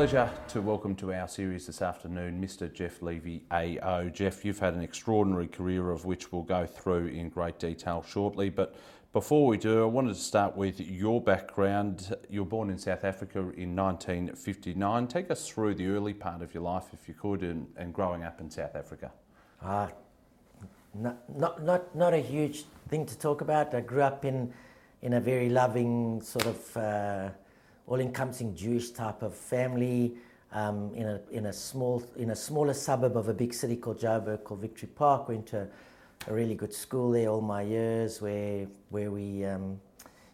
Pleasure to welcome to our series this afternoon Mr. Geoff Levy AO. Geoff, you've had an extraordinary career of which we'll go through in great detail shortly, but before we do, I wanted to start with your background. You were born in South Africa in 1959. Take us through the early part of your life, if you could, and, and growing up in South Africa. Uh, not, not, not, not a huge thing to talk about. I grew up in, in a very loving, sort of uh, all encompassing Jewish type of family. Um, in a in a small in a smaller suburb of a big city called Joburg called Victory Park. Went to a, a really good school there all my years, where where we, um,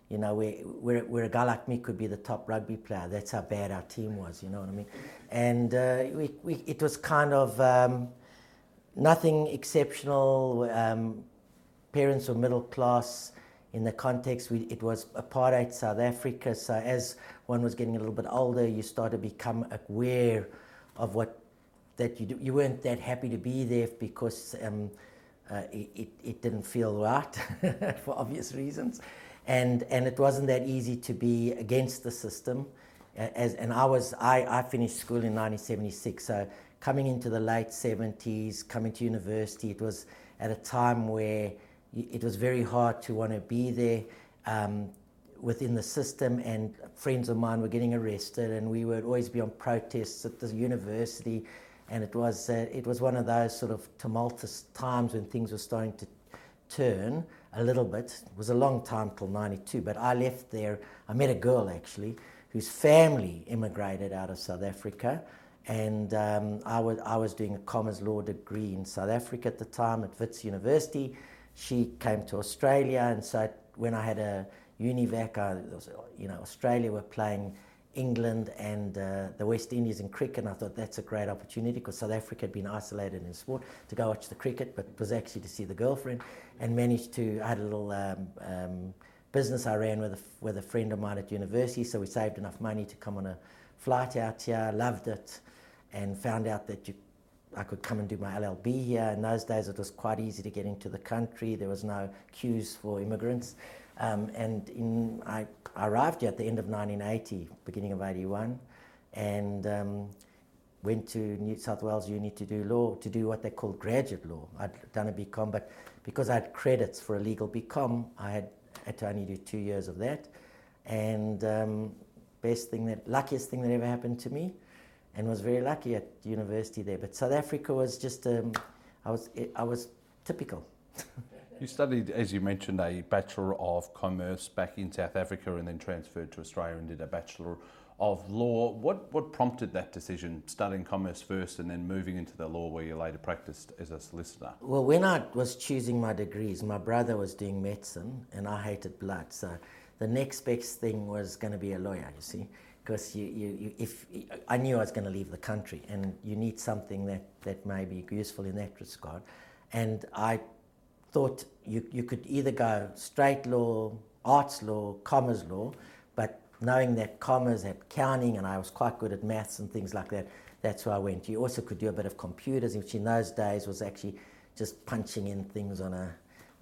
you know, where, where where a guy like me could be the top rugby player. That's how bad our team was. You know what I mean? And uh, we, we it was kind of um, nothing exceptional. Um, parents were middle class in the context, we, it was apartheid South Africa. So as one was getting a little bit older, you started to become aware of what that you do, you weren't that happy to be there because um, uh, it, it didn't feel right for obvious reasons, and and it wasn't that easy to be against the system. As and I was I, I finished school in 1976, so coming into the late 70s, coming to university, it was at a time where it was very hard to want to be there um, within the system, and friends of mine were getting arrested, and we would always be on protests at the university, and it was uh, it was one of those sort of tumultuous times when things were starting to turn a little bit. It was a long time till '92, but I left there. I met a girl actually whose family immigrated out of South Africa. And um, I, was, I was doing a Commerce Law degree in South Africa at the time at Wits University she came to Australia, and so when I had a UNIVAC, I, you know, Australia were playing England and uh, the West Indies in cricket, and I thought that's a great opportunity because South Africa had been isolated in sport to go watch the cricket, but was actually to see the girlfriend, and managed to. I had a little um, um, business I ran with a, with a friend of mine at university, so we saved enough money to come on a flight out here. Loved it, and found out that you I could come and do my LLB here. In those days, it was quite easy to get into the country. There was no queues for immigrants. Um, and in, I, arrived here at the end of 1980, beginning of 81, and um, went to New South Wales Uni to do law, to do what they call graduate law. I'd done a BCom, but because I had credits for a legal BCom, I had, had to only do two years of that. And um, best thing that, luckiest thing that ever happened to me and was very lucky at university there. But South Africa was just, um, I, was, I was typical. you studied, as you mentioned, a Bachelor of Commerce back in South Africa and then transferred to Australia and did a Bachelor of Law. What, what prompted that decision, studying commerce first and then moving into the law where you later practiced as a solicitor? Well, when I was choosing my degrees, my brother was doing medicine and I hated blood. So the next best thing was going to be a lawyer, you see because you, you, you, if I knew I was going to leave the country, and you need something that, that may be useful in that regard. And I thought you, you could either go straight law, arts law, commerce law, but knowing that commerce had counting, and I was quite good at maths and things like that, that's where I went. You also could do a bit of computers, which in those days was actually just punching in things on a,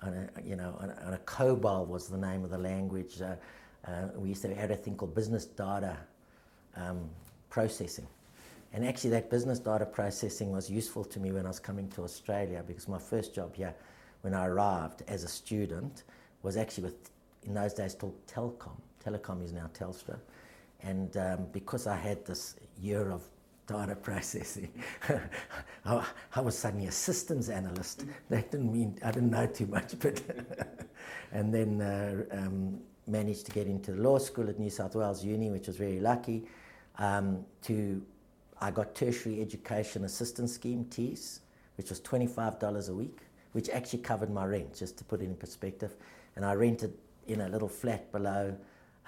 on a you know, on a, on a COBOL was the name of the language. Uh, uh, we used to have a thing called business data um, processing. And actually, that business data processing was useful to me when I was coming to Australia because my first job here, when I arrived as a student, was actually with, in those days, called Telcom. Telecom is now Telstra. And um, because I had this year of data processing, I, I, was suddenly a systems analyst. That didn't mean I didn't know too much, but and then uh, um, managed to get into law school at New South Wales Uni, which was very lucky um, to I got tertiary education assistance scheme TEAS, which was $25 a week, which actually covered my rent, just to put it in perspective. And I rented in a little flat below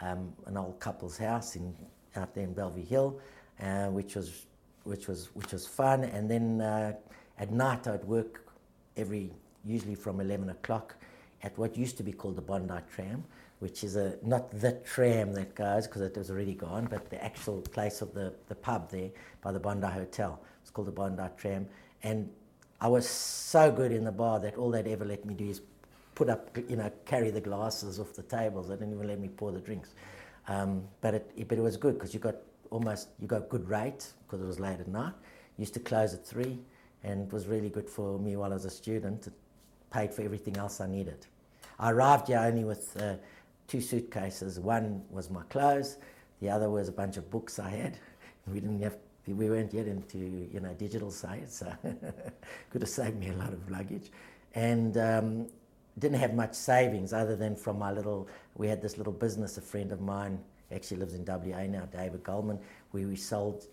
um, an old couple's house in out there in Bellevue Hill, uh, which was which was which was fun. And then uh, at night I'd work every usually from 11 o'clock at what used to be called the Bondi Tram, which is a not the tram that goes because it was already gone, but the actual place of the, the pub there by the Bondi Hotel. It's called the Bondi Tram, and I was so good in the bar that all they'd ever let me do is put up, you know, carry the glasses off the tables. They didn't even let me pour the drinks. Um, but it, it, but it was good because you got almost, you got good rate because it was late at night. Used to close at three and it was really good for me while I was a student. It paid for everything else I needed. I arrived here only with uh, two suitcases. One was my clothes, the other was a bunch of books I had. We didn't have, we weren't yet into you know digital science, so could have saved me a lot of luggage, and um, didn't have much savings other than from my little. We had this little business. A friend of mine actually lives in WA now, David Goldman, where we sold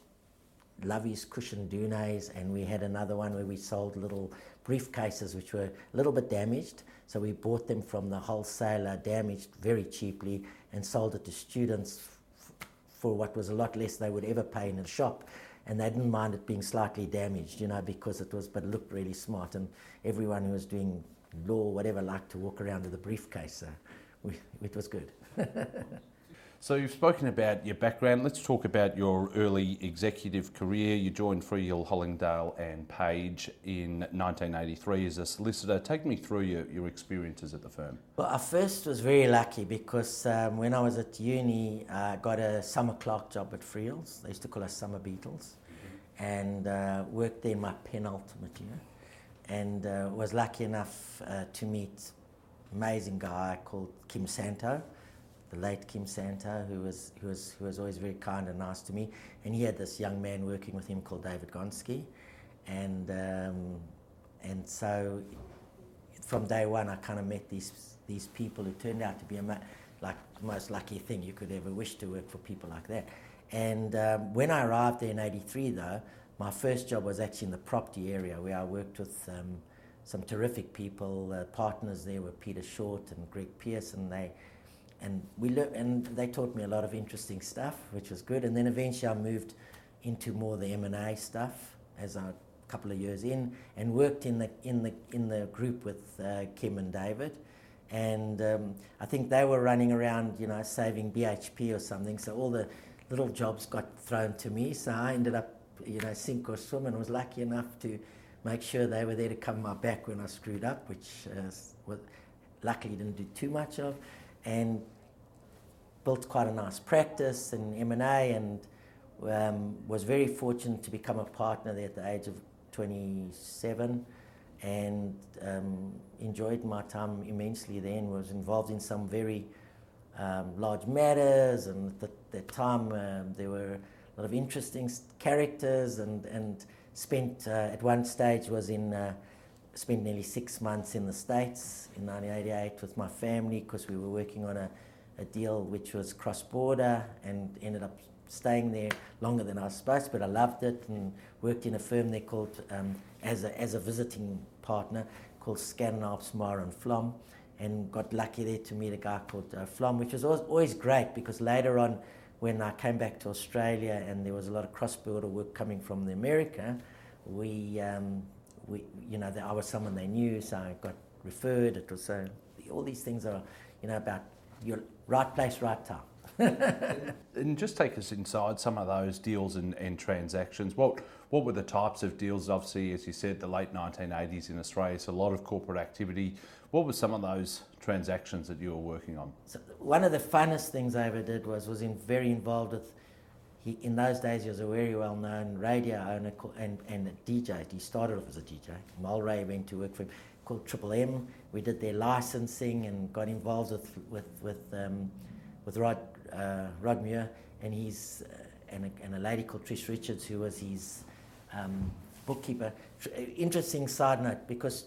Lovey's cushion duvets, and we had another one where we sold little briefcases which were a little bit damaged. So we bought them from the wholesaler, damaged very cheaply, and sold it to students f- for what was a lot less they would ever pay in a shop. And they didn't mind it being slightly damaged, you know, because it was, but it looked really smart. And everyone who was doing law, whatever, liked to walk around with a briefcase. So we, it was good. So you've spoken about your background. Let's talk about your early executive career. You joined Freehill, Hollingdale and Page in 1983 as a solicitor. Take me through your, your experiences at the firm. Well, I first was very lucky because um, when I was at uni, I got a summer clerk job at Freehills. They used to call us summer Beatles. And uh, worked there my penultimate year. And uh, was lucky enough uh, to meet an amazing guy called Kim Santow the late Kim Santow, who was, who, was, who was always very kind and nice to me. And he had this young man working with him called David Gonski. And, um, and so from day one, I kind of met these, these people who turned out to be a, like the most lucky thing you could ever wish to work for people like that. And um, when I arrived there in 83, though, my first job was actually in the property area where I worked with um, some terrific people. Uh, partners there were Peter Short and Greg and they and we le- and they taught me a lot of interesting stuff, which was good. And then eventually I moved into more the M and A stuff as a couple of years in, and worked in the in the in the group with uh, Kim and David. And um, I think they were running around, you know, saving BHP or something. So all the little jobs got thrown to me. So I ended up, you know, sink or swim, and was lucky enough to make sure they were there to cover my back when I screwed up, which uh, was, luckily didn't do too much of and built quite a nice practice in M&A and um, was very fortunate to become a partner there at the age of 27 and um, enjoyed my time immensely then, was involved in some very um, large matters and at that time um, there were a lot of interesting characters and, and spent uh, at one stage was in uh, spent nearly six months in the States in 1988 with my family because we were working on a, a deal which was cross border and ended up staying there longer than I was supposed but I loved it and worked in a firm there called, um, as, a, as a visiting partner, called Scandinavian Meyer and Flom, and got lucky there to meet a guy called uh, Flom, which was always, always great because later on, when I came back to Australia and there was a lot of cross border work coming from the America, we um, we, you know, I was someone they knew, so I got referred. It was so, all these things are, you know, about your right place, right time. and just take us inside some of those deals and, and, transactions. What what were the types of deals? Obviously, as you said, the late 1980s in Australia, so a lot of corporate activity. What were some of those transactions that you were working on? So one of the funnest things I ever did was was in, very involved with he, in those days, he was a very well known radio owner and, and a DJ. He started off as a DJ. Mulray went to work for him called Triple M. We did their licensing and got involved with, with, with, um, with Rod, uh, Rod Muir and, he's, uh, and, a, and a lady called Trish Richards, who was his um, bookkeeper. Interesting side note because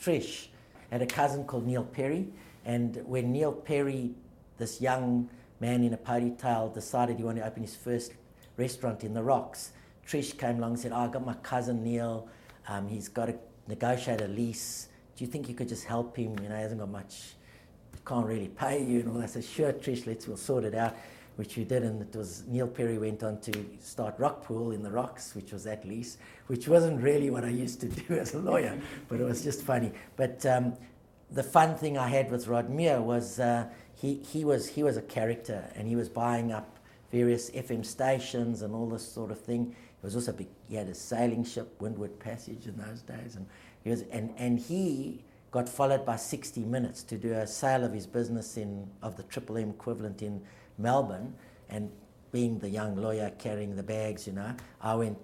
Trish had a cousin called Neil Perry, and when Neil Perry, this young man in a ponytail decided he wanted to open his first restaurant in the Rocks. Trish came along and said, oh, I got my cousin Neil. Um, he's got to negotiate a lease. Do you think you could just help him? You know, he hasn't got much, can't really pay you and all that. I said, sure, Trish, let's, we'll sort it out, which we did. And it was, Neil Perry went on to start Rockpool in the Rocks, which was that lease, which wasn't really what I used to do as a lawyer, but it was just funny. But um, the fun thing I had with Rod Muir was uh, he, he, was, he was a character and he was buying up various FM stations and all this sort of thing. Was also big, he had a sailing ship, Windward Passage in those days, and he was and, and he got followed by 60 Minutes to do a sale of his business in of the Triple M equivalent in Melbourne, and being the young lawyer carrying the bags, you know, I went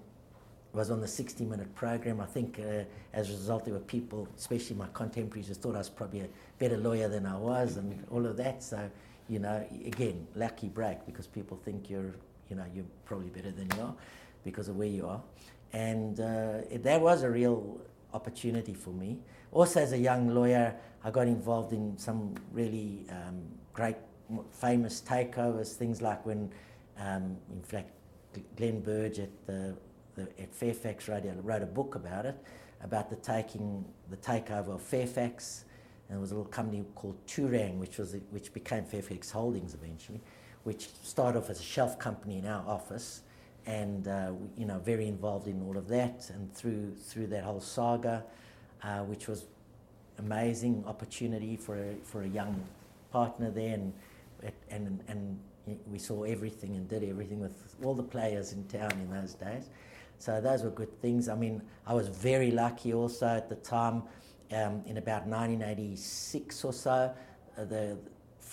was on the 60 minute program. I think uh, as a result, there were people, especially my contemporaries, who thought I was probably a better lawyer than I was and all of that. So, you know, again, lucky break because people think you're, you know, you're probably better than you are because of where you are. And uh, it, that was a real opportunity for me. Also, as a young lawyer, I got involved in some really um, great, famous takeovers, things like when, um, in fact, Glenn Burge at the the, at Fairfax Radio wrote a book about it, about the taking the takeover of Fairfax, and there was a little company called Tourang, which was which became Fairfax Holdings eventually, which started off as a shelf company in our office, and uh, you know very involved in all of that, and through through that whole saga, uh, which was amazing opportunity for a, for a young partner there, and and and we saw everything and did everything with all the players in town in those days. So those were good things. I mean, I was very lucky also at the time, um, in about 1986 or so, uh, the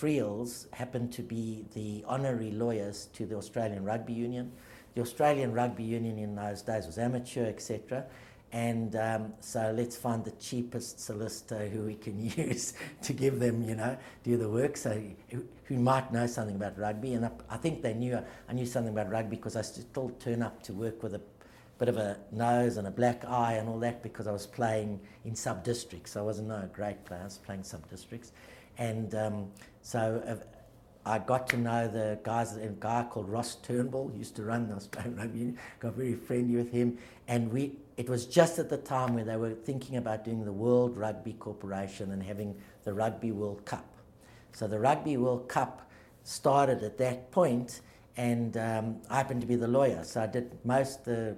Freehills happened to be the honorary lawyers to the Australian Rugby Union. The Australian Rugby Union in those days was amateur, etc. And um, so let's find the cheapest solicitor who we can use to give them, you know, do the work. So who, who might know something about rugby, and I, I think they knew I knew something about rugby because I still turn up to work with a bit of a nose and a black eye and all that because I was playing in sub districts. I wasn't no great player, I was playing sub districts. And um, so uh, I got to know the guys, a guy called Ross Turnbull used to run the Australian Rugby Union, got very friendly with him. And we, it was just at the time where they were thinking about doing the World Rugby Corporation and having the Rugby World Cup. So the Rugby World Cup started at that point, and um, I happened to be the lawyer. So I did most the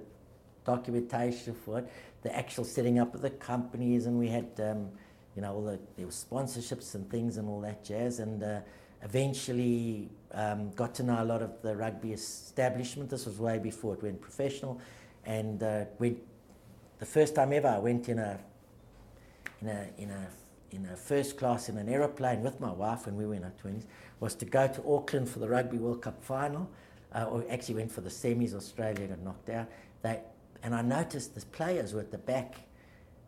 documentation for it, the actual setting up of the companies, and we had, um, you know, all the there were sponsorships and things and all that jazz, and uh, eventually um, got to know a lot of the rugby establishment. This was way before it went professional, and uh, went the first time ever I went in a in a in a in a first class in an aeroplane with my wife when we were in our twenties was to go to Auckland for the Rugby World Cup final. Uh, or actually went for the semis. Australia got knocked out. They and I noticed the players were at the back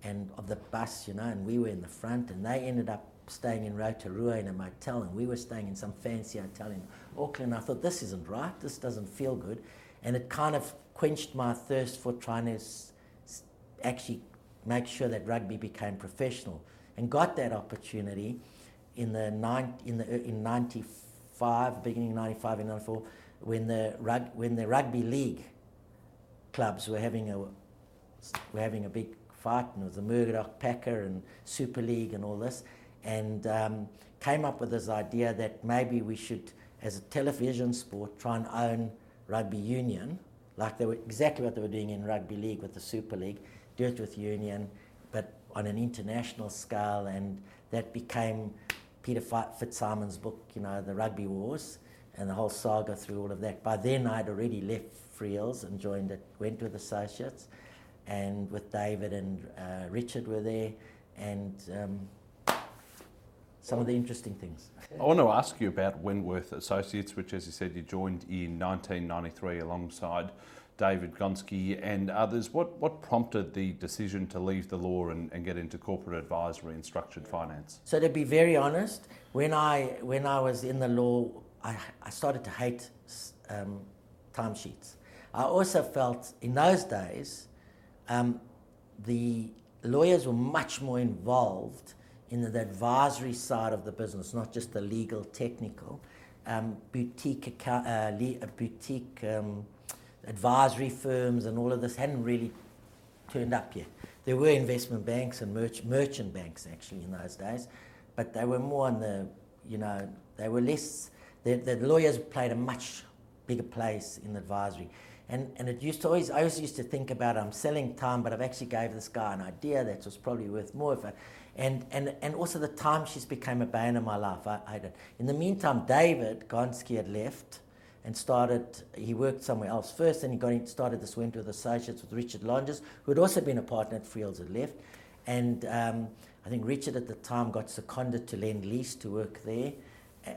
and of the bus, you know, and we were in the front, and they ended up staying in Rotorua in a motel, and we were staying in some fancy hotel in Auckland. I thought, this isn't right, this doesn't feel good. And it kind of quenched my thirst for trying to s- actually make sure that rugby became professional. And got that opportunity in the, nine, in, the in 95, beginning 95 and 94, when the, rug, when the rugby league clubs were having a were having a big fight, and it was the Murdoch Packer and Super League and all this, and um, came up with this idea that maybe we should, as a television sport, try and own rugby union, like they were exactly what they were doing in rugby league with the Super League, do it with union, but on an international scale, and that became Peter Fitzsimon's book, you know, the Rugby Wars, and the whole saga through all of that. By then, I'd already left Freehills and joined it, Wentworth Associates, and with David and uh, Richard were there, and um, some of the interesting things. I want to ask you about Wentworth Associates, which, as you said, you joined in 1993 alongside David Gonski and others. What, what prompted the decision to leave the law and, and get into corporate advisory and structured finance? So, to be very honest, when I, when I was in the law, I, I started to hate um, timesheets. I also felt in those days um, the lawyers were much more involved in the advisory side of the business, not just the legal, technical. Um, boutique account, uh, le- uh, boutique um, advisory firms and all of this hadn't really turned up yet. There were investment banks and merch- merchant banks actually in those days, but they were more on the, you know, they were less. The, the lawyers played a much bigger place in the advisory. And, and it used to always, I always used to think about I'm selling time, but I've actually gave this guy an idea that was probably worth more. If I, and, and, and also the time she's became a bane in my life. I, I In the meantime, David Gonski had left and started, he worked somewhere else first, and he got in, started this Wentworth Associates with Richard Longes, who had also been a partner at Freehills, had left. And um, I think Richard at the time got seconded to Lend Lease to work there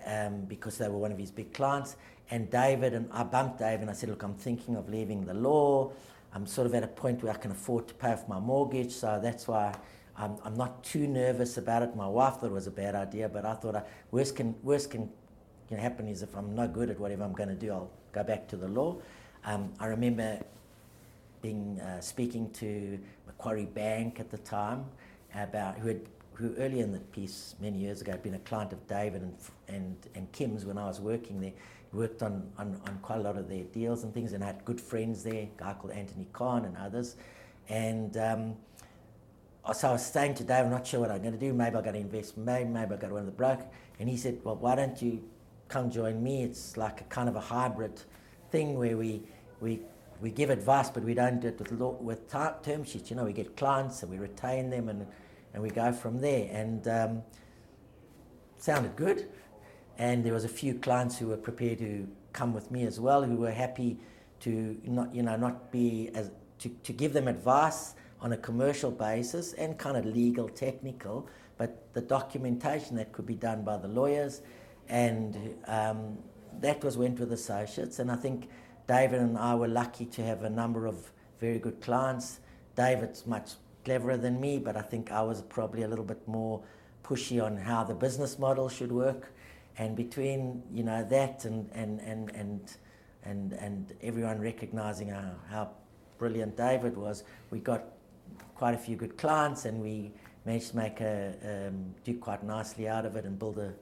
um, because they were one of his big clients. and David, and I bumped David and I said, look, I'm thinking of leaving the law. I'm sort of at a point where I can afford to pay off my mortgage, so that's why I'm, I'm not too nervous about it. My wife thought it was a bad idea, but I thought uh, worst can worst can happen is if I'm not good at whatever I'm going to do, I'll go back to the law. Um, I remember being uh, speaking to Macquarie Bank at the time about who had who earlier in the piece many years ago had been a client of David and and, and Kim's when I was working there worked on, on, on quite a lot of their deals and things and I had good friends there, a guy called Anthony Khan and others. And um, so I was saying to Dave, I'm not sure what I'm going to do. Maybe I'm going to invest, maybe, maybe I'll go to one of the broker. And he said, well, why don't you come join me? It's like a kind of a hybrid thing where we, we, we give advice, but we don't do it with, law, with term sheets. You know, we get clients and we retain them and, and we go from there. And um, sounded good and there was a few clients who were prepared to come with me as well, who were happy to not, you know, not be as to, to give them advice on a commercial basis and kind of legal, technical, but the documentation that could be done by the lawyers, and um, that was Wentworth Associates, and I think David and I were lucky to have a number of very good clients. David's much cleverer than me, but I think I was probably a little bit more pushy on how the business model should work. And between you know that and and and and and, and everyone recognizing how, how brilliant David was, we got quite a few good clients, and we managed to make a um, do quite nicely out of it and build a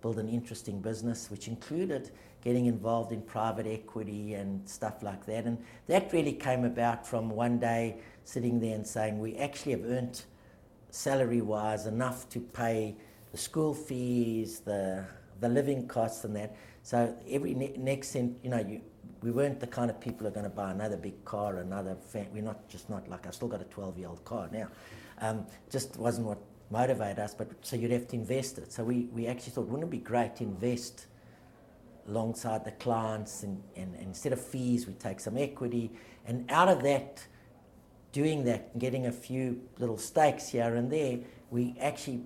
build an interesting business, which included getting involved in private equity and stuff like that. And that really came about from one day sitting there and saying we actually have earned salary wise enough to pay the school fees, the the living costs and that. So every ne- next cent, you know, you, we weren't the kind of people who are going to buy another big car, another. Fa- we're not just not like I've still got a 12 year old car now. Um, just wasn't what motivated us. But so you'd have to invest it. So we, we actually thought, wouldn't it be great to invest alongside the clients and, and, and instead of fees, we take some equity and out of that, doing that getting a few little stakes here and there, we actually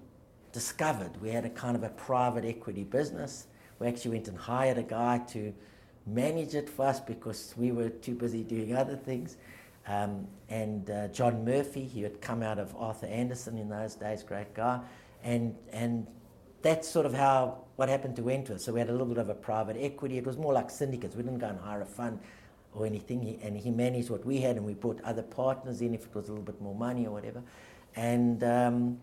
discovered we had a kind of a private equity business. We actually went and hired a guy to manage it for us because we were too busy doing other things. Um, and uh, John Murphy, he had come out of Arthur Andersen in those days, great guy. And, and that's sort of how what happened to Wentworth. So we had a little bit of a private equity. It was more like syndicates. We didn't go and hire a fund or anything. He, and he managed what we had, and we brought other partners in if it was a little bit more money or whatever. And um,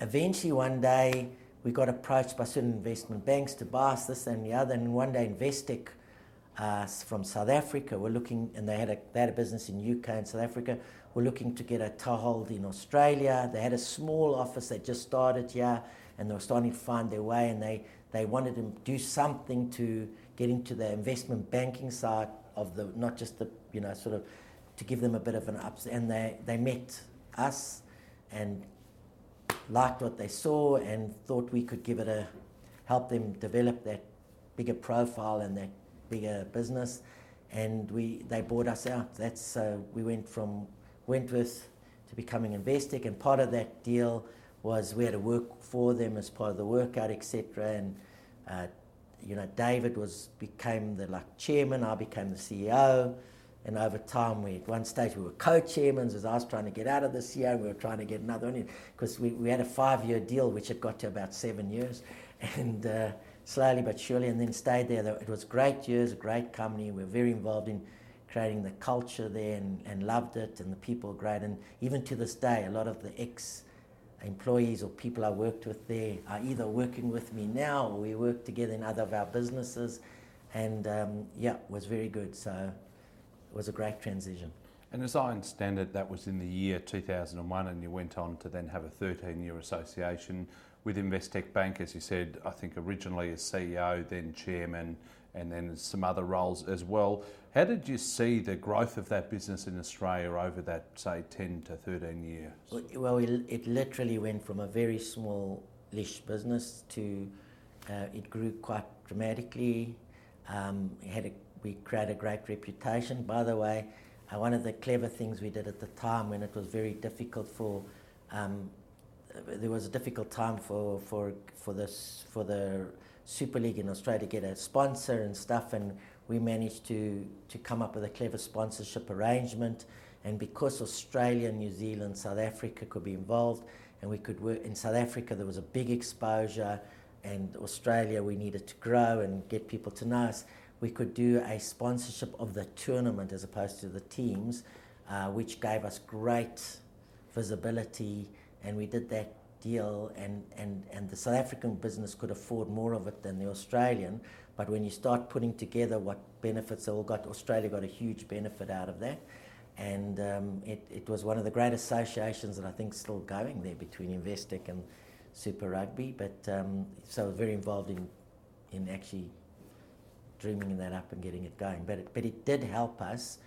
eventually one day we got approached by certain investment banks to buy us this and the other. And one day Investec uh, from South Africa were looking, and they had, a, they had a business in UK and South Africa, were looking to get a toehold in Australia. They had a small office that just started here and they were starting to find their way and they, they wanted to do something to get into the investment banking side of the, not just the, you know, sort of to give them a bit of an ups. And they, they met us and liked what they saw and thought we could give it a help them develop that bigger profile and that bigger business. And we they bought us out. That's uh, we went from Wentworth to becoming Investec, and part of that deal was we had to work for them as part of the workout, etc. And uh, you know, David was became the like chairman. I became the CEO. And over time, we at one stage we were co-chairmen as I was trying to get out of this year. We were trying to get another one because we, we had a five-year deal which had got to about seven years, and uh, slowly but surely, and then stayed there. It was great years, a great company. We were very involved in creating the culture there and, and loved it, and the people were great. And even to this day, a lot of the ex employees or people I worked with there are either working with me now or we work together in other of our businesses. And um, yeah, it was very good. So it was a great transition. And as I understand it, that was in the year 2001, and you went on to then have a 13 year association with Investec Bank, as you said, I think originally as CEO, then chairman, and then some other roles as well. How did you see the growth of that business in Australia over that, say, 10 to 13 years? Well, it literally went from a very small lish business to uh, it grew quite dramatically. Um, had a we created a great reputation. By the way, uh, one of the clever things we did at the time when it was very difficult for, um, there was a difficult time for, for, for, this, for the Super League in Australia to get a sponsor and stuff, and we managed to, to come up with a clever sponsorship arrangement. And because Australia, New Zealand, South Africa could be involved, and we could work in South Africa, there was a big exposure, and Australia, we needed to grow and get people to know us. We could do a sponsorship of the tournament as opposed to the teams, uh, which gave us great visibility, and we did that deal, and, and, and the South African business could afford more of it than the Australian. But when you start putting together what benefits all got, Australia got a huge benefit out of that. And um, it, it was one of the great associations that I think still going there between Investec and Super Rugby. But um, so I was very involved in, in actually dreaming that up and getting it going. But it, but it did help us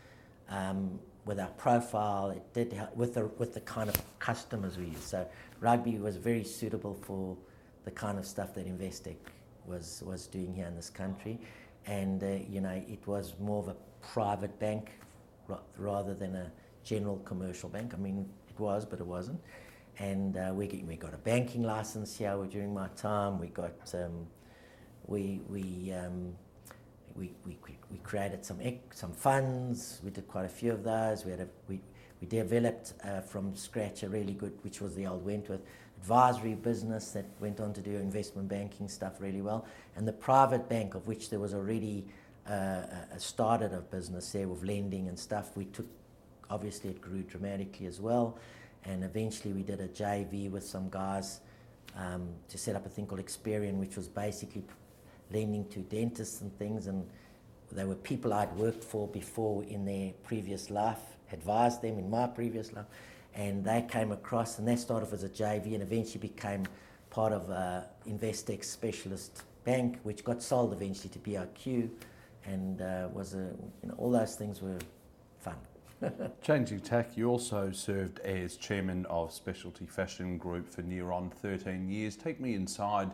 um, with our profile. It did help with the with the kind of customers we use. So rugby was very suitable for the kind of stuff that Investec was was doing here in this country, and uh, you know it was more of a private bank rather than a general commercial bank. I mean it was, but it wasn't. And uh, we we got a banking license here during my time. We got um, we we um, we, we, we created some some funds. We did quite a few of those. We had a, we, we developed uh, from scratch a really good, which was the old Wentworth advisory business that went on to do investment banking stuff really well, and the private bank of which there was already uh, a started a business there with lending and stuff. We took, obviously, it grew dramatically as well, and eventually we did a JV with some guys um, to set up a thing called Experien, which was basically lending to dentists and things, and they were people I'd worked for before in their previous life, advised them in my previous life, and they came across, and they started off as a JV and eventually became part of Investec Specialist Bank, which got sold eventually to BOQ, and uh, was a, you know, all those things were fun. Changing tack, you also served as chairman of Specialty Fashion Group for near on 13 years. Take me inside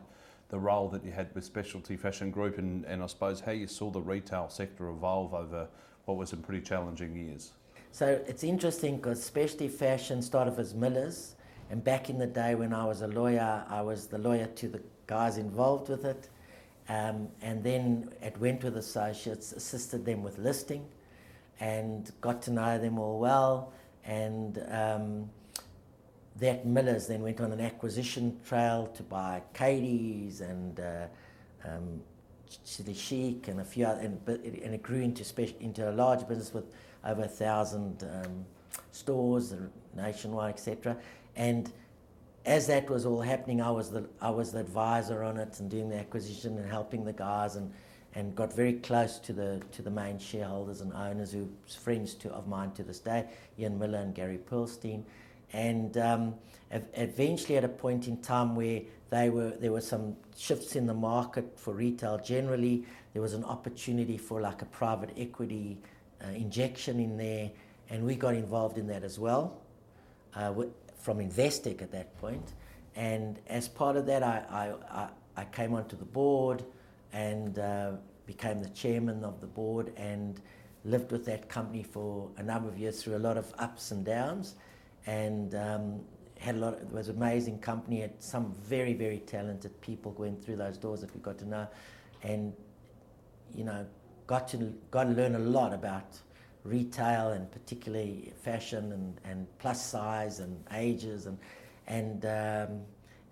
the role that you had with Specialty Fashion Group and, and I suppose how you saw the retail sector evolve over what was some pretty challenging years. So it's interesting because Specialty Fashion started as Miller's, and back in the day when I was a lawyer, I was the lawyer to the guys involved with it. Um, and then it Wentworth Associates, assisted them with listing and got to know them all well. And um, that Millers then went on an acquisition trail to buy Katie's and uh, um, Chic and a few other, and, and it grew into, into a large business with over a thousand um, stores nationwide, etc. And as that was all happening, I was the I was the advisor on it and doing the acquisition and helping the guys and and got very close to the to the main shareholders and owners who friends to, of mine to this day, Ian Miller and Gary Perlstein and um, eventually at a point in time where they were there were some shifts in the market for retail generally there was an opportunity for like a private equity uh, injection in there and we got involved in that as well uh, from Investec at that point. point and as part of that I, I, I came onto the board and uh, became the chairman of the board and lived with that company for a number of years through a lot of ups and downs and um, had a lot. Of, it was amazing company. Had some very very talented people going through those doors that we got to know, and you know got to got to learn a lot about retail and particularly fashion and, and plus size and ages and and um,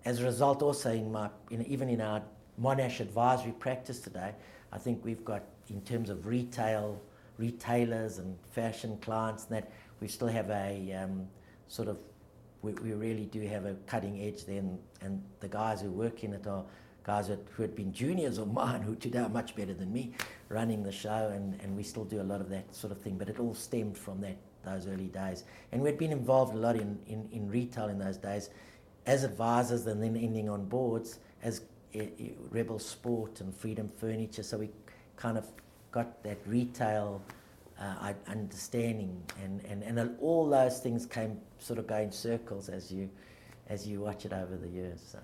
as a result also in my in, even in our Monash advisory practice today, I think we've got in terms of retail retailers and fashion clients and that we still have a um, sort of we, we really do have a cutting edge then and the guys who work in it are guys that, who had been juniors of mine who today are much better than me running the show and, and we still do a lot of that sort of thing. But it all stemmed from that those early days. And we'd been involved a lot in, in, in retail in those days as advisors and then ending on boards as uh, Rebel Sport and Freedom Furniture. So we kind of got that retail uh, understanding, and, and, and all those things came sort of go in circles as you, as you watch it over the years. So.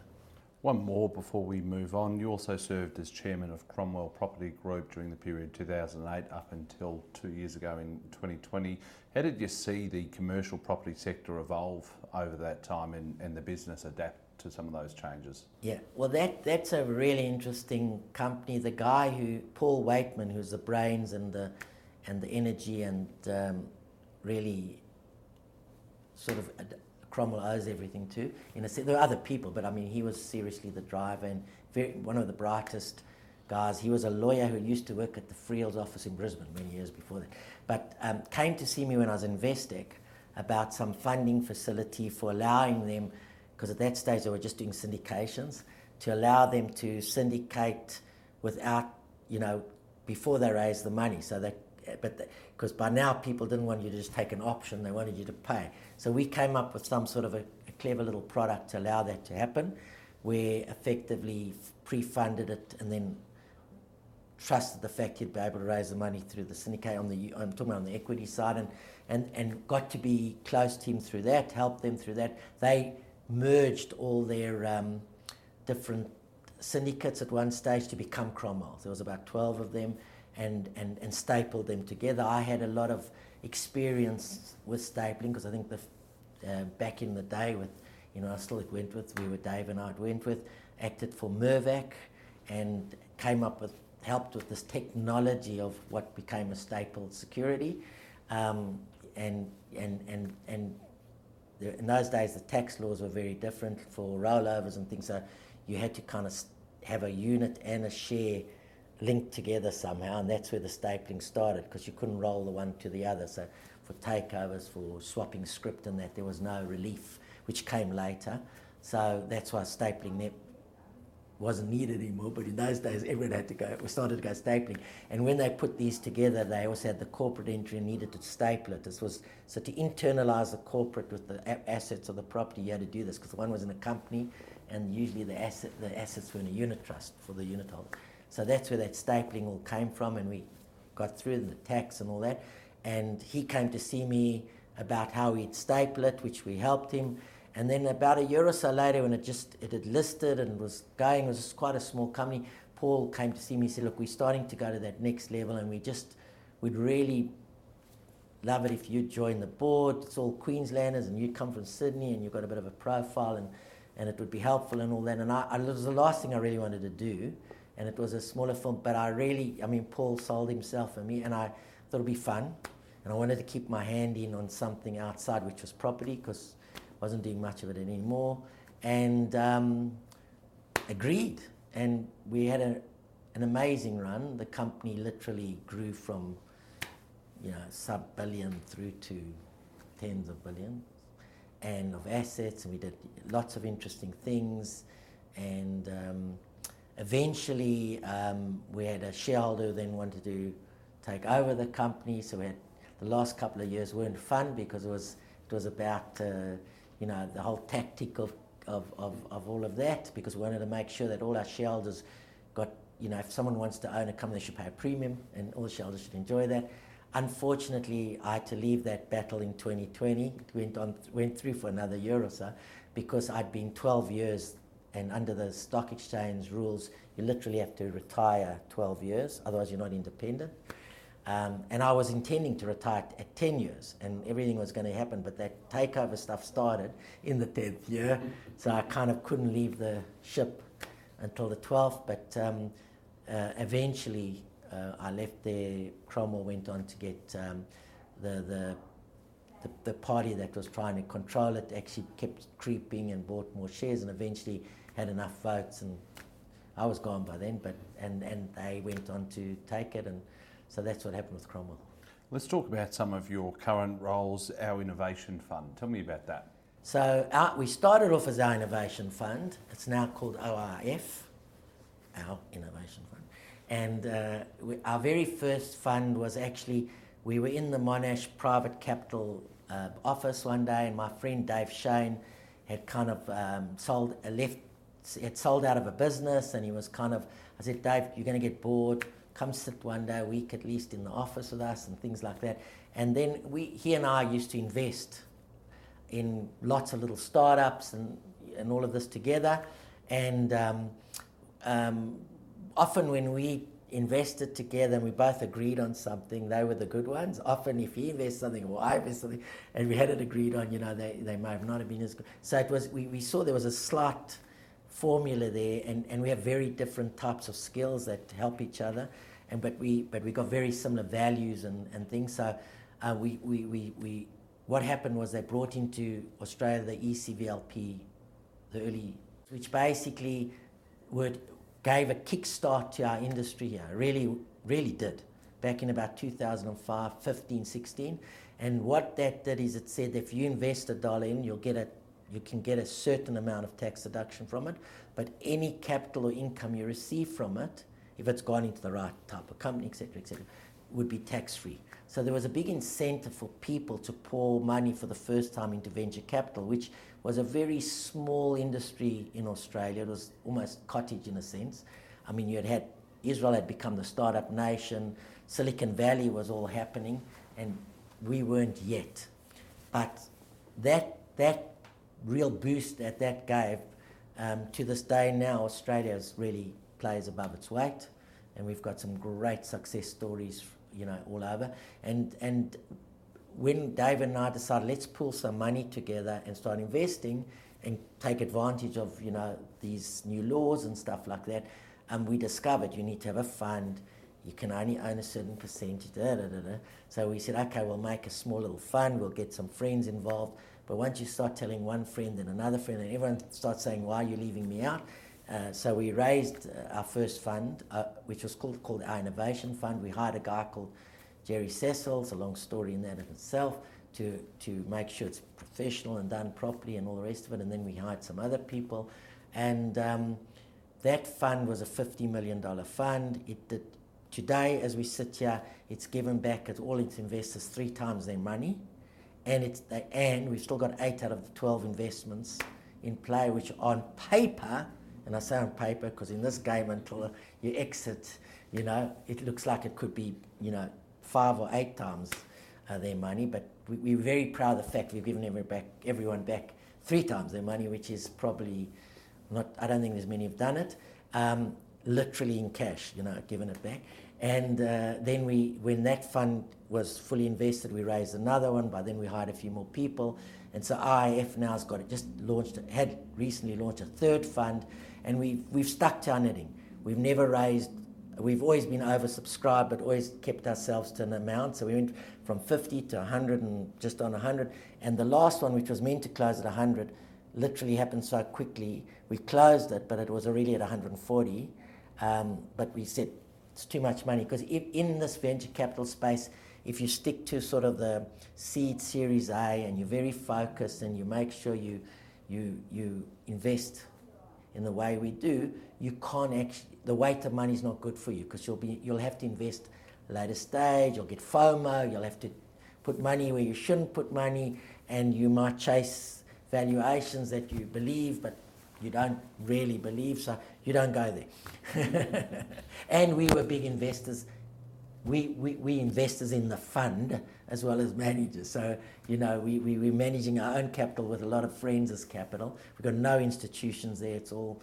One more before we move on. You also served as chairman of Cromwell Property Group during the period 2008 up until two years ago in 2020. How did you see the commercial property sector evolve over that time and, and the business adapt to some of those changes? Yeah, well, that that's a really interesting company. The guy who Paul Weightman, who's the brains and the and the energy and um, really sort of Cromwell owes everything to. In a sense, there are other people, but I mean, he was seriously the driver and very, one of the brightest guys. He was a lawyer who used to work at the Freehill's office in Brisbane many years before that, but um, came to see me when I was in Investec about some funding facility for allowing them, because at that stage they were just doing syndications, to allow them to syndicate without, you know, before they raise the money. So they, but because by now people didn't want you to just take an option; they wanted you to pay. So we came up with some sort of a, a clever little product to allow that to happen, where effectively pre-funded it and then trusted the fact you'd be able to raise the money through the syndicate on the I'm talking about on the equity side and, and, and got to be close to him through that, helped them through that. They merged all their um, different syndicates at one stage to become Cromwell. There was about 12 of them and, and, and stapled them together. I had a lot of experience with stapling because I think the, uh, back in the day with, you know, I still at Wentworth, we were Dave and I at Wentworth, acted for Mirvac and came up with helped with this technology of what became a staple security. Um, and, and, and, and in those days, the tax laws were very different for rollovers and things. So you had to kind of have a unit and a share linked together somehow, and that's where the stapling started because you couldn't roll the one to the other. So for takeovers, for swapping scrip and that, there was no relief, which came later. So that's why stapling wasn't needed anymore. But in those days, everyone had to go. We started to go stapling, and when they put these together, they also had the corporate entry and needed to staple it. This was so to internalize the corporate with the a- assets of the property. You had to do this because one was in a company, and usually the asset the assets were in a unit trust for the unit holder. So that's where that stapling all came from, and we got through the tax and all that. And he came to see me about how he'd staple it, which we helped him and then about a year or so later, when it just it had listed and was going, it was quite a small company. Paul came to see me. and said, "Look, we're starting to go to that next level, and we just we'd really love it if you'd join the board. It's all Queenslanders, and you'd come from Sydney, and you've got a bit of a profile, and and it would be helpful and all that." And I, I, it was the last thing I really wanted to do, and it was a smaller film. But I really, I mean, Paul sold himself for me, and I thought it'd be fun, and I wanted to keep my hand in on something outside, which was property, because I wasn't doing much of it anymore, and um, agreed. And we had a, an amazing run. The company literally grew from, you know, sub billion through to tens of billions, and of assets. And we did lots of interesting things, and um, eventually um, we had a shareholder who then wanted to take over the company. So had the last couple of years weren't fun because it was it was about uh, you know, the whole tactic of, of, of, of all of that because we wanted to make sure that all our shareholders got, you know, if someone wants to own a company, they should pay a premium and all the shareholders should enjoy that. Unfortunately, I had to leave that battle in 2020. It went, on, went through for another year or so because I'd been 12 years and under the stock exchange rules, you literally have to retire 12 years, otherwise you're not independent. Um, and I was intending to retire at 10 years, and everything was going to happen, but that takeover stuff started in the 10th year, so I kind of couldn't leave the ship until the 12th. But um, uh, eventually, uh, I left there. Cromwell went on to get um, the, the, the, the party that was trying to control it actually kept creeping and bought more shares, and eventually had enough votes, and I was gone by then. But and and they went on to take it and so that's what happened with Cromwell. Let's talk about some of your current roles, our innovation fund. Tell me about that. So our, we started off as our innovation fund. It's now called OIF, our innovation fund. And uh, we, our very first fund was actually we were in the Monash private capital uh, office one day, and my friend Dave Shane had kind of um, sold a left, had sold out of a business, and he was kind of. I said, Dave, you're going to get bored come sit one day a week at least in the office with us and things like that. And then we, he and I used to invest in lots of little startups and, and all of this together. And um, um, often when we invested together and we both agreed on something, they were the good ones. Often, if he invests something or I invest something, and we had it agreed on, you know, they, they may have not have been as good. So it was, we, we saw there was a slight formula there, and, and we have very different types of skills that help each other. And, but, we, but we got very similar values and, and things. So uh, we, we, we, we, what happened was they brought into Australia the ESVCLP, the early, which basically would, gave a kickstart to our industry here. Really, really did. Back in about 2005, 15, 16. And what that did is it said if you invest a dollar in, you'll get a, you can get a certain amount of tax deduction from it. But any capital or income you receive from it, if it's gone into the right type of company, etc., etc., would be tax free. So there was a big incentive for people to pour money for the first time into venture capital, which was a very small industry in Australia. It was almost cottage in a sense. I mean, you had had Israel had become the startup nation, Silicon Valley was all happening, and we weren't yet. But that that real boost that that gave um, to this day now, Australia really plays above its weight, and we've got some great success stories, you know, all over. And and when David and I decided let's pull some money together and start investing and take advantage of you know these new laws and stuff like that, um, we discovered you need to have a fund. You can only own a certain percentage. Da, da, da, so we said, okay, we'll make a small little fund. We'll get some friends involved. But once you start telling one friend and another friend, and everyone starts saying, why are you leaving me out? Uh, so we raised uh, our first fund, uh, which was called, called our Innovation Fund. We hired a guy called Jerry Cecil, it's a long story in that of itself, to, to make sure it's professional and done properly and all the rest of it. And then we hired some other people. And um, that fund was a $50 million fund. It did, today, as we sit here, it's given back at all its investors three times their money. And, it's, and we've still got eight out of the 12 investments in play, which on paper, and I say on paper because in this game, until you exit, you know, it looks like it could be, you know, five or eight times uh, their money. But we, are very proud of the fact we've given every back, everyone back three times their money, which is probably not, I don't think there's many have done it, um, literally in cash, you know, given it back. And uh, then we, when that fund was fully invested, we raised another one. By then we hired a few more people. And so OIF now has got it, just launched, had recently launched a third fund. And we've, we've stuck to our knitting. We've never raised We've always been oversubscribed, but always kept ourselves to an amount. So we went from 50 to 100 and just on 100. And the last one, which was meant to close at 100, literally happened so quickly. We closed it, but it was already at 140. Um, but we said it's too much money because in this venture capital space, if you stick to sort of the seed Series A and you're very focused and you make sure you you you invest in the way we do, you can't actually the weight of money is not good for you because you'll be you'll have to invest later stage. You'll get FOMO. You'll have to put money where you shouldn't put money, and you might chase valuations that you believe, but you don't really believe. So you don't go there. and we were big investors. We, we, we investors in the fund as well as managers. So, you know, we, we, we're managing our own capital with a lot of friends as capital. We've got no institutions there. It's all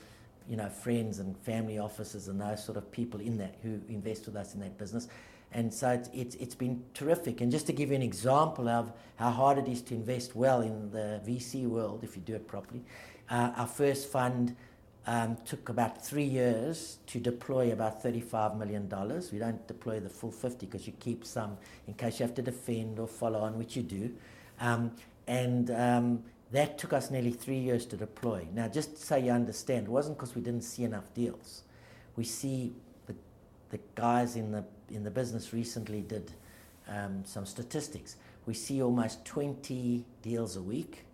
you know, friends and family offices and those sort of people in that who invest with us in that business. And so it's, it's, it's been terrific. And just to give you an example of how hard it is to invest well in the VC world, if you do it properly, uh, our first fund um, took about three years to deploy about $35 million. We don't deploy the full 50 because you keep some in case you have to defend or follow on, which you do. Um, and um, that took us nearly three years to deploy. Now, just so you understand, it wasn't because we didn't see enough deals. We see the, the guys in the, in the business recently did um, some statistics. We see almost 20 deals a week.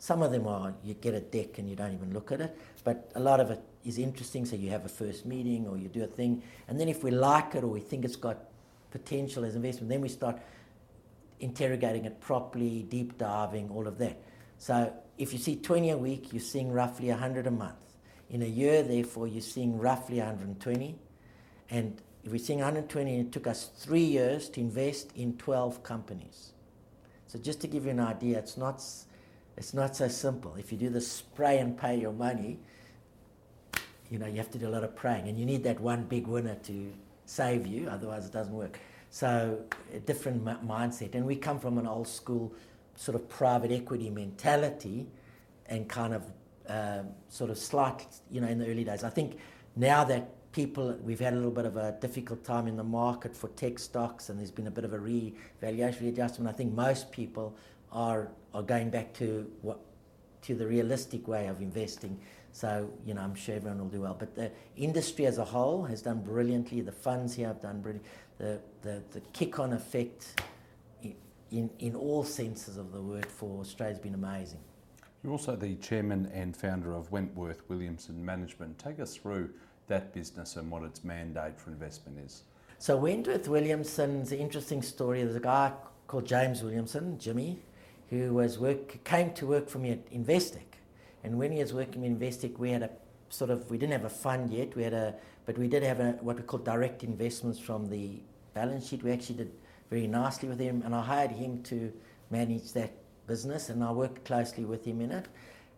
Some of them are you get a deck and you don't even look at it, but a lot of it is interesting. So you have a first meeting or you do a thing, and then if we like it or we think it's got potential as investment, then we start interrogating it properly, deep diving, all of that. So if you see 20 a week, you're seeing roughly 100 a month. In a year, therefore, you're seeing roughly 120. And if we're seeing 120, it took us three years to invest in 12 companies. So just to give you an idea, it's not, it's not so simple. If you do the spray and pay your money, you know, you have to do a lot of praying. And you need that one big winner to save you, otherwise it doesn't work. So a different m- mindset, and we come from an old school sort of private equity mentality, and kind of um, sort of slight, you know, in the early days. I think now that people, we've had a little bit of a difficult time in the market for tech stocks, and there's been a bit of a re-valuation readjustment. I think most people are are going back to what to the realistic way of investing. So, you know, I'm sure everyone will do well. But the industry as a whole has done brilliantly. The funds here have done brilliantly. The, the, the kick on effect in, in all senses of the word for Australia has been amazing. You're also the chairman and founder of Wentworth Williamson Management. Take us through that business and what its mandate for investment is. So, Wentworth Williamson's an interesting story. There's a guy called James Williamson, Jimmy, who was work, came to work for me at Investec. And when he was working at Investec, we had a sort of, we didn't have a fund yet, we had a, but we did have a, what we call direct investments from the balance sheet. We actually did very nicely with him, and I hired him to manage that business, and I worked closely with him in it.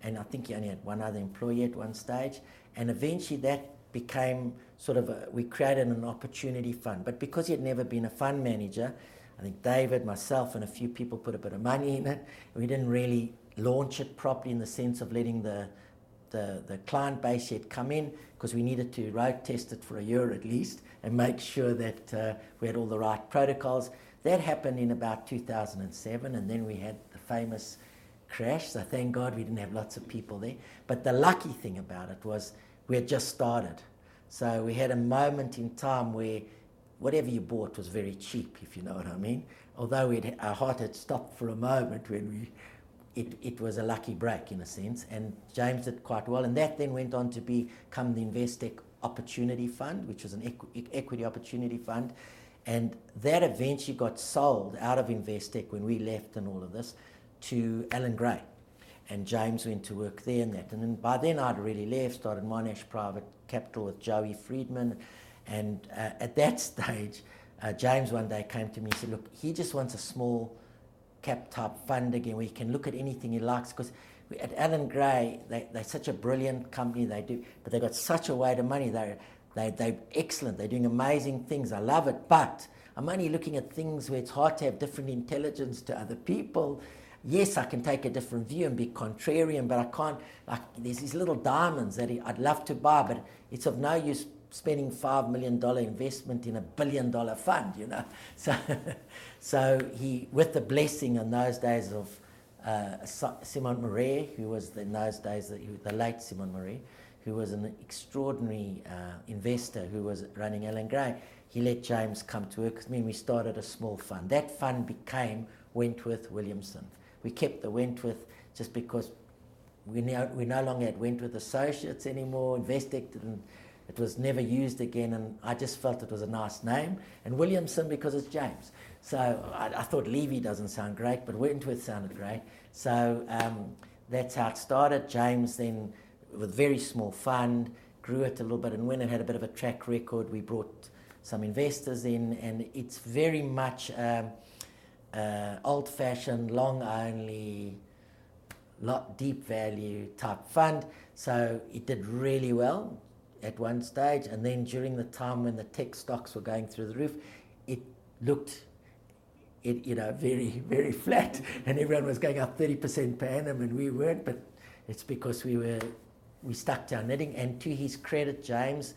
And I think he only had one other employee at one stage. And eventually that became sort of, a, we created an opportunity fund. But because he had never been a fund manager, I think David, myself, and a few people put a bit of money in it. We didn't really launch it properly in the sense of letting the the, the client base yet come in because we needed to road test it for a year at least and make sure that uh, we had all the right protocols. That happened in about 2007, and then we had the famous crash. So thank God we didn't have lots of people there. But the lucky thing about it was we had just started. So we had a moment in time where whatever you bought was very cheap, if you know what I mean. Although had, our heart had stopped for a moment when we, it, it was a lucky break in a sense, and James did quite well. And that then went on to become the Investec Opportunity Fund, which was an equi- equity opportunity fund. And that eventually got sold out of Investec when we left and all of this to Allan Gray. And James went to work there and that. And then by then I'd really left, started Monash Private Capital with Joey Friedman and uh, at that stage, uh, James one day came to me and said, Look, he just wants a small cap type fund again where he can look at anything he likes. Because at Allan Gray, they, they're such a brilliant company, they do, but they've got such a weight of money. They're, they, they're excellent, they're doing amazing things. I love it. But I'm only looking at things where it's hard to have different intelligence to other people. Yes, I can take a different view and be contrarian, but I can't. Like, there's these little diamonds that I'd love to buy, but it's of no use spending five million dollar investment in a billion dollar fund, you know. So, so he, with the blessing in those days of uh, Simon Marais, who was in those days the, the late Simon Marais, who was an extraordinary uh, investor who was running Allan Gray, he let James come to work with me and we started a small fund. That fund became Wentworth Williamson. We kept the Wentworth just because we, now, we no longer had Wentworth Associates anymore. Investec didn't it was never used again, and I just felt it was a nice name. And Williamson because it's James. So I, I thought Levy doesn't sound great, but Wentworth sounded great. So um, that's how it started. James then, with very small fund, grew it a little bit, and when it had a bit of a track record, we brought some investors in, and it's very much um, uh, old-fashioned, long-only, lot deep value type fund. So it did really well at one stage, and then during the time when the tech stocks were going through the roof, it looked, it, you know, very very flat, and everyone was going up 30% per annum, and we weren't. But it's because we were we stuck to our knitting, and to his credit, James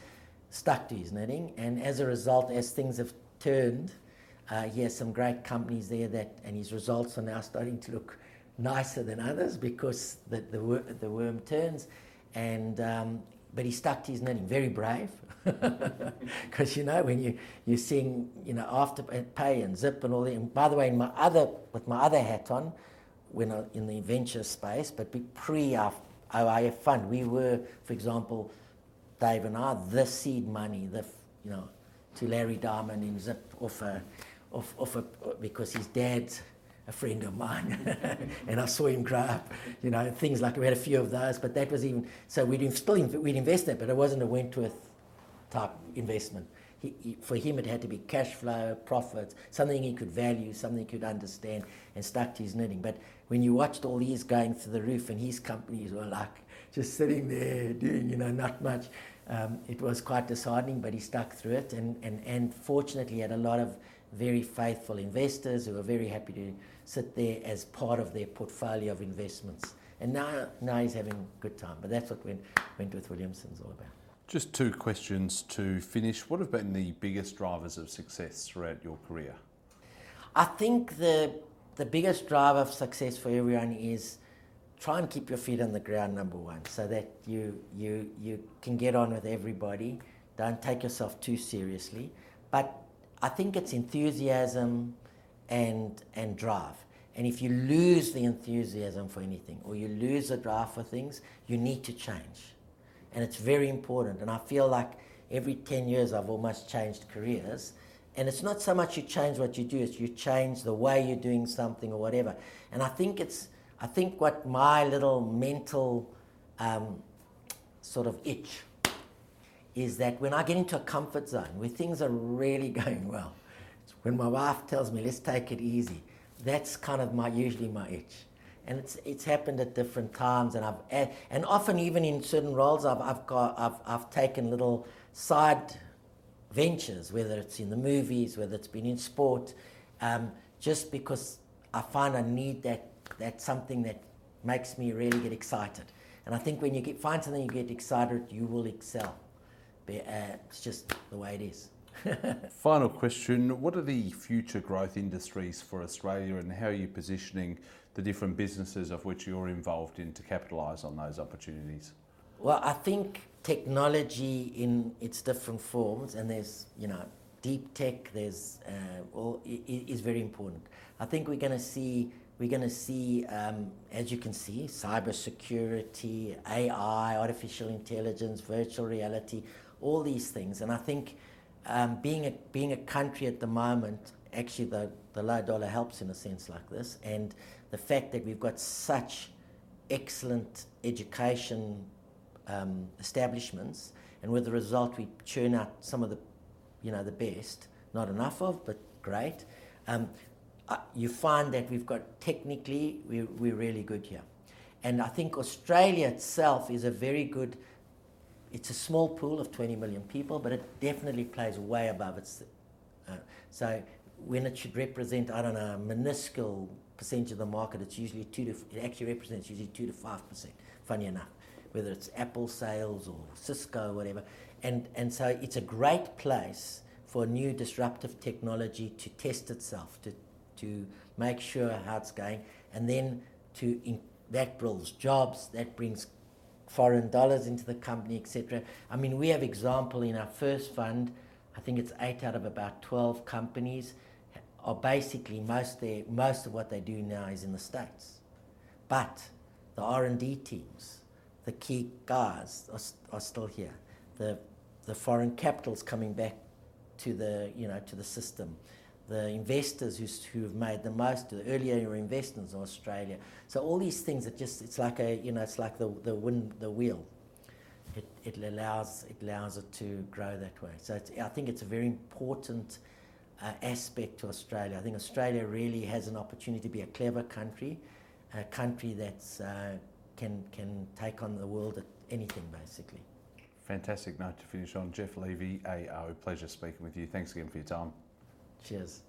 stuck to his knitting, and as a result, as things have turned, uh, he has some great companies there that, and his results are now starting to look nicer than others because the the, wor- the worm turns, and um, but he stuck to his knitting. Very brave, because you know when you you sing, you know Afterpay and Zip and all that. And by the way, in my other with my other hat on, when I, in the venture space, but pre uh, our OIF fund, we were, for example, Dave and I, the seed money, the you know, to Larry Diamond in Zip off a, off, off a, because his dad's a friend of mine, and I saw him grow up. You know, things like we had a few of those, but that was even so. We'd still we'd invest that, but it wasn't a Wentworth type investment. He, he, for him, it had to be cash flow, profits, something he could value, something he could understand, and stuck to his knitting. But when you watched all these going through the roof, and his companies were like just sitting there doing, you know, not much. um, it was quite disheartening, but he stuck through it. And, and, and fortunately, had a lot of very faithful investors who are very happy to sit there as part of their portfolio of investments. And now, now he's having a good time. But that's what went, Wentworth Williamson's all about. Just two questions to finish. What have been the biggest drivers of success throughout your career? I think the, the biggest driver of success for everyone is try and keep your feet on the ground, number one, so that you, you, you can get on with everybody. Don't take yourself too seriously. But I think it's enthusiasm and, and drive. And if you lose the enthusiasm for anything or you lose the drive for things, you need to change. And it's very important. And I feel like every 10 years I've almost changed careers. And it's not so much you change what you do, it's you change the way you're doing something or whatever. And I think it's, I think what my little mental um, sort of itch is that when I get into a comfort zone where things are really going well, when my wife tells me, let's take it easy, that's kind of my usually my itch. And it's, it's happened at different times, and I've and often even in certain roles, I've, I've got I've, I've taken little side ventures, whether it's in the movies, whether it's been in sport, um, just because I find I need that that something that makes me really get excited. And I think when you get, find something you get excited, you will excel. But, uh, it's just the way it is. Final question What are the future growth industries for Australia and how are you positioning the different businesses of which you're involved in to capitalise on those opportunities? Well, I think technology in its different forms, and there's, you know, deep tech, there's, uh, all, is very important. I think we're going to see we're going to see, um, as you can see, cybersecurity, AI, artificial intelligence, virtual reality, all these things. And I think um, being, a, being a country at the moment, actually the, the low dollar helps in a sense like this. And the fact that we've got such excellent education um, establishments, and with the result we churn out some of the, you know, the best, not enough of, but great. Um, uh, you find that we've got technically, we're, we're really good here. And I think Australia itself is a very good, it's a small pool of 20 million people, but it definitely plays way above its. Uh, so when it should represent, I don't know, a minuscule percentage of the market, it's usually two to, it actually represents usually two to five percent, funny enough, whether it's Apple sales or Cisco or whatever. And, and so it's a great place for new disruptive technology to test itself, to, to make sure how it's going, and then to in, that builds jobs, that brings foreign dollars into the company, etc. I mean, we have example in our first fund. I think it's eight out of about twelve companies are basically most their, most of what they do now is in the states, but the R and D teams, the key guys are, are still here. The the foreign capital's coming back to the you know to the system the investors who have made the most, the earlier investors in Australia. So all these things, it just it's like a you know it's like the the wind the wheel. It, it allows it allows it to grow that way. So I think it's a very important uh, aspect to Australia. I think Australia really has an opportunity to be a clever country, a country that's uh, can can take on the world at anything basically. Fantastic note to finish on. Geoff Levy, AO, pleasure speaking with you. Thanks again for your time. Cheers.